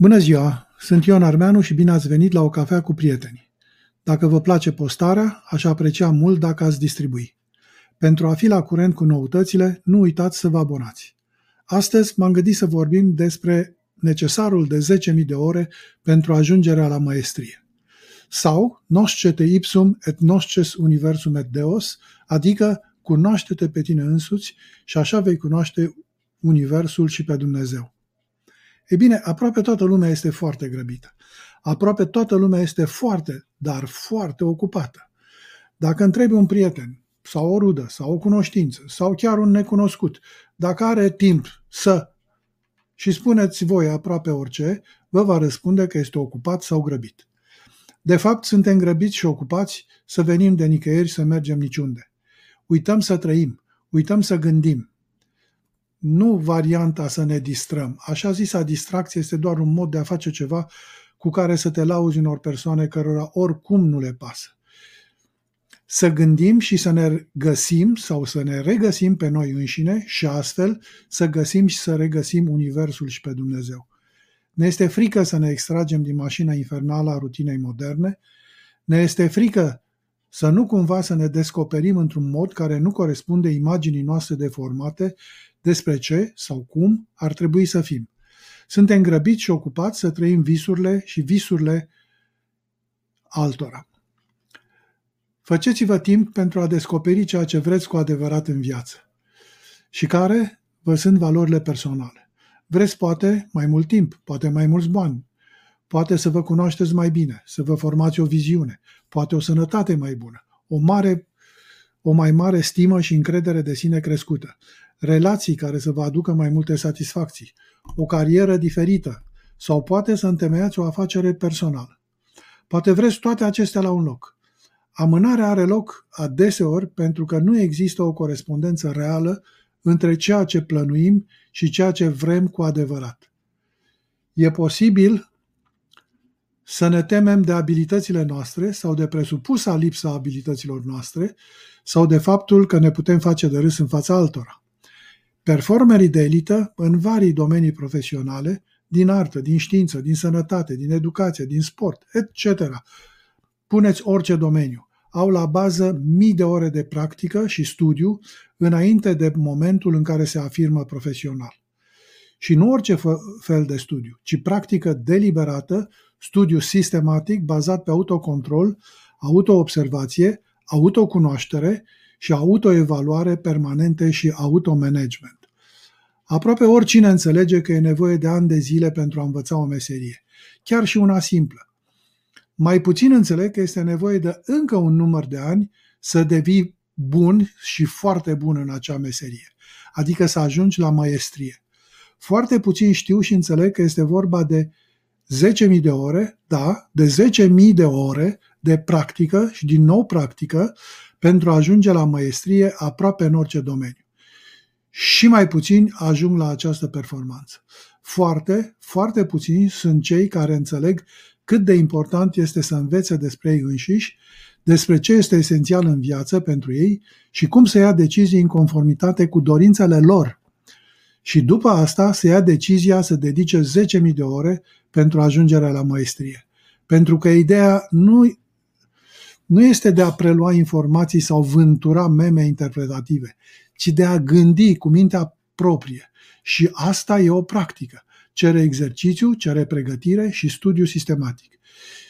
Bună ziua! Sunt Ion Armeanu și bine ați venit la o cafea cu prietenii. Dacă vă place postarea, aș aprecia mult dacă ați distribui. Pentru a fi la curent cu noutățile, nu uitați să vă abonați. Astăzi m-am gândit să vorbim despre necesarul de 10.000 de ore pentru ajungerea la maestrie. Sau Noscete ipsum et nosces universum et deos, adică cunoaște-te pe tine însuți și așa vei cunoaște universul și pe Dumnezeu. E bine, aproape toată lumea este foarte grăbită. Aproape toată lumea este foarte, dar foarte ocupată. Dacă întrebi un prieten, sau o rudă, sau o cunoștință, sau chiar un necunoscut, dacă are timp să și spuneți voi aproape orice, vă va răspunde că este ocupat sau grăbit. De fapt, suntem grăbiți și ocupați să venim de nicăieri să mergem niciunde. Uităm să trăim, uităm să gândim, nu varianta să ne distrăm. Așa zisa distracție este doar un mod de a face ceva cu care să te lauzi unor persoane cărora oricum nu le pasă. Să gândim și să ne găsim sau să ne regăsim pe noi înșine și astfel să găsim și să regăsim Universul și pe Dumnezeu. Ne este frică să ne extragem din mașina infernală a rutinei moderne, ne este frică să nu cumva să ne descoperim într-un mod care nu corespunde imaginii noastre deformate despre ce sau cum ar trebui să fim. Suntem grăbiți și ocupați să trăim visurile și visurile altora. Faceți-vă timp pentru a descoperi ceea ce vreți cu adevărat în viață și care vă sunt valorile personale. Vreți poate mai mult timp, poate mai mulți bani, poate să vă cunoașteți mai bine, să vă formați o viziune, poate o sănătate mai bună, o mare o mai mare stimă și încredere de sine crescută, relații care să vă aducă mai multe satisfacții, o carieră diferită sau poate să întemeiați o afacere personală. Poate vreți toate acestea la un loc. Amânarea are loc adeseori pentru că nu există o corespondență reală între ceea ce plănuim și ceea ce vrem cu adevărat. E posibil să ne temem de abilitățile noastre sau de presupusa lipsa abilităților noastre sau de faptul că ne putem face de râs în fața altora. Performerii de elită în varii domenii profesionale, din artă, din știință, din sănătate, din educație, din sport, etc. Puneți orice domeniu. Au la bază mii de ore de practică și studiu înainte de momentul în care se afirmă profesional. Și nu orice fel de studiu, ci practică deliberată, studiu sistematic bazat pe autocontrol, autoobservație, autocunoaștere și autoevaluare permanente și automanagement. Aproape oricine înțelege că e nevoie de ani de zile pentru a învăța o meserie, chiar și una simplă. Mai puțin înțeleg că este nevoie de încă un număr de ani să devii bun și foarte bun în acea meserie, adică să ajungi la maestrie. Foarte puțin știu și înțeleg că este vorba de 10.000 de ore, da, de 10.000 de ore de practică și din nou practică pentru a ajunge la maestrie aproape în orice domeniu și mai puțini ajung la această performanță. Foarte, foarte puțini sunt cei care înțeleg cât de important este să învețe despre ei înșiși, despre ce este esențial în viață pentru ei și cum să ia decizii în conformitate cu dorințele lor. Și după asta să ia decizia să dedice 10.000 de ore pentru ajungerea la maestrie. Pentru că ideea nu, nu este de a prelua informații sau vântura meme interpretative, ci de a gândi cu mintea proprie. Și asta e o practică. Cere exercițiu, cere pregătire și studiu sistematic.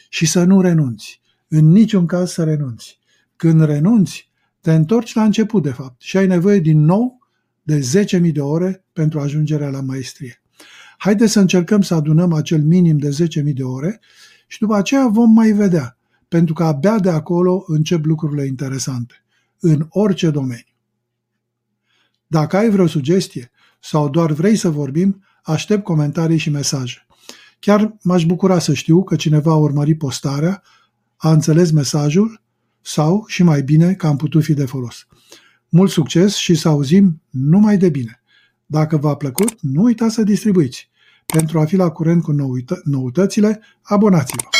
Și să nu renunți. În niciun caz să renunți. Când renunți, te întorci la început, de fapt, și ai nevoie din nou de 10.000 de ore pentru ajungerea la maestrie. Haideți să încercăm să adunăm acel minim de 10.000 de ore și după aceea vom mai vedea, pentru că abia de acolo încep lucrurile interesante, în orice domeniu. Dacă ai vreo sugestie sau doar vrei să vorbim, aștept comentarii și mesaje. Chiar m-aș bucura să știu că cineva a urmărit postarea, a înțeles mesajul sau, și mai bine, că am putut fi de folos. Mult succes și să auzim numai de bine. Dacă v-a plăcut, nu uitați să distribuiți. Pentru a fi la curent cu noută- noutățile, abonați-vă!